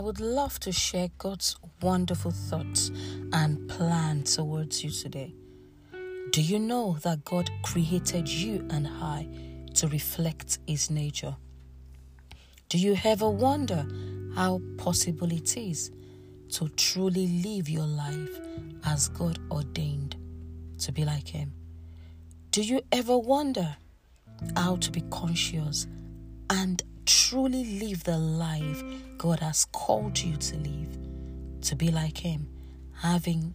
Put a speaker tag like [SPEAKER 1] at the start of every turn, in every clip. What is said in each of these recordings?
[SPEAKER 1] would love to share God's wonderful thoughts and plan towards you today. Do you know that God created you and I to reflect His nature? Do you ever wonder how possible it is to truly live your life as God ordained to be like Him? Do you ever wonder how to be conscious and truly live the life God has called you to live, to be like Him, having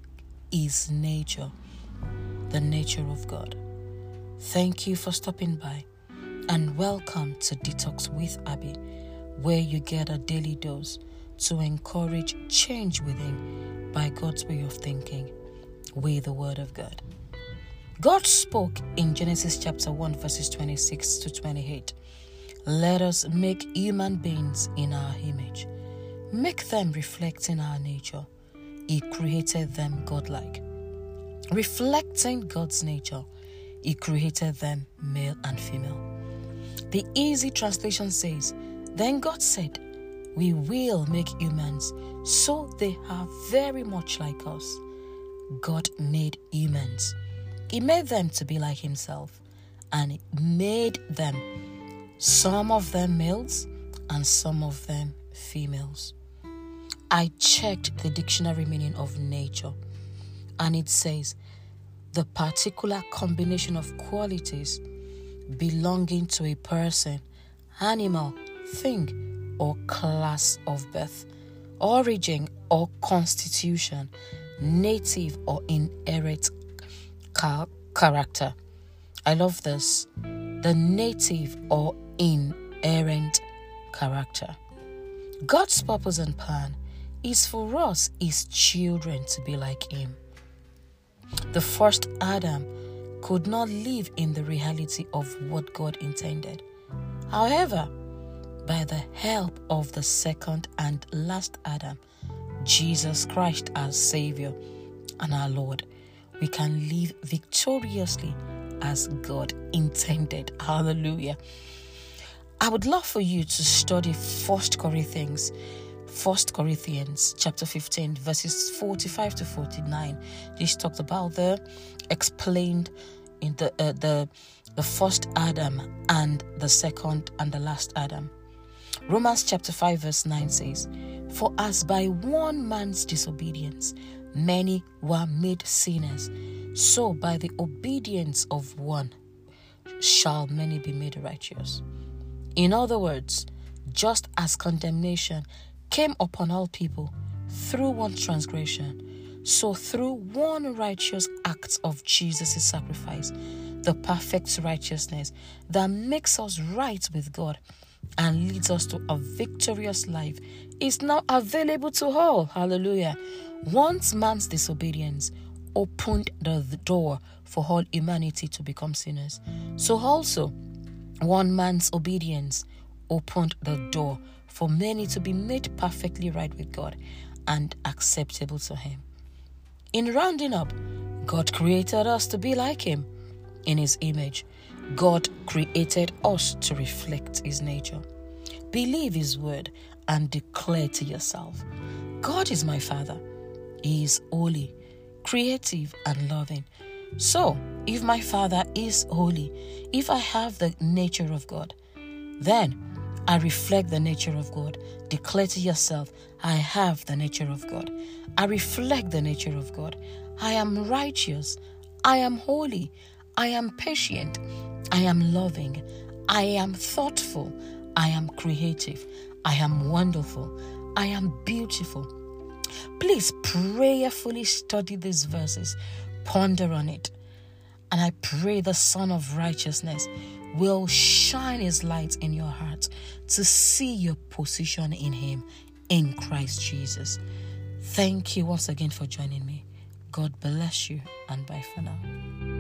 [SPEAKER 1] His nature, the nature of God. Thank you for stopping by and welcome to Detox with Abby, where you get a daily dose to encourage change within by God's way of thinking with the Word of God. God spoke in Genesis chapter 1, verses 26 to 28. Let us make human beings in our image, make them reflecting our nature. He created them godlike. Reflecting God's nature, He created them male and female. The easy translation says, Then God said, We will make humans so they are very much like us. God made humans. He made them to be like Himself and made them some of them males and some of them females. I checked the dictionary meaning of nature and it says the particular combination of qualities belonging to a person, animal, thing, or class of birth, origin or constitution, native or inherent character. I love this. The native or inherent character. God's purpose and plan is for us, his children, to be like him. The first Adam could not live in the reality of what God intended. However, by the help of the second and last Adam, Jesus Christ, our Savior and our Lord, we can live victoriously as God intended. Hallelujah. I would love for you to study First Corinthians, First Corinthians chapter 15, verses 45 to 49. This talked about the explained in the uh, the the first Adam and the second and the last Adam. Romans chapter 5 verse 9 says, For as by one man's disobedience many were made sinners, so by the obedience of one shall many be made righteous. In other words, just as condemnation came upon all people through one transgression, so through one righteous act of Jesus' sacrifice, the perfect righteousness that makes us right with God and leads us to a victorious life is now available to all. Hallelujah. Once man's disobedience opened the door for all humanity to become sinners, so also one man's obedience opened the door for many to be made perfectly right with God and acceptable to Him. In rounding up, God created us to be like Him in His image. God created us to reflect His nature. Believe His word and declare to yourself God is my Father. He is holy, creative, and loving. So, if my Father is holy, if I have the nature of God, then I reflect the nature of God. Declare to yourself, I have the nature of God. I reflect the nature of God. I am righteous. I am holy. I am patient. I am loving. I am thoughtful. I am creative. I am wonderful. I am beautiful. Please prayerfully study these verses Ponder on it. And I pray the Son of Righteousness will shine his light in your heart to see your position in him in Christ Jesus. Thank you once again for joining me. God bless you and bye for now.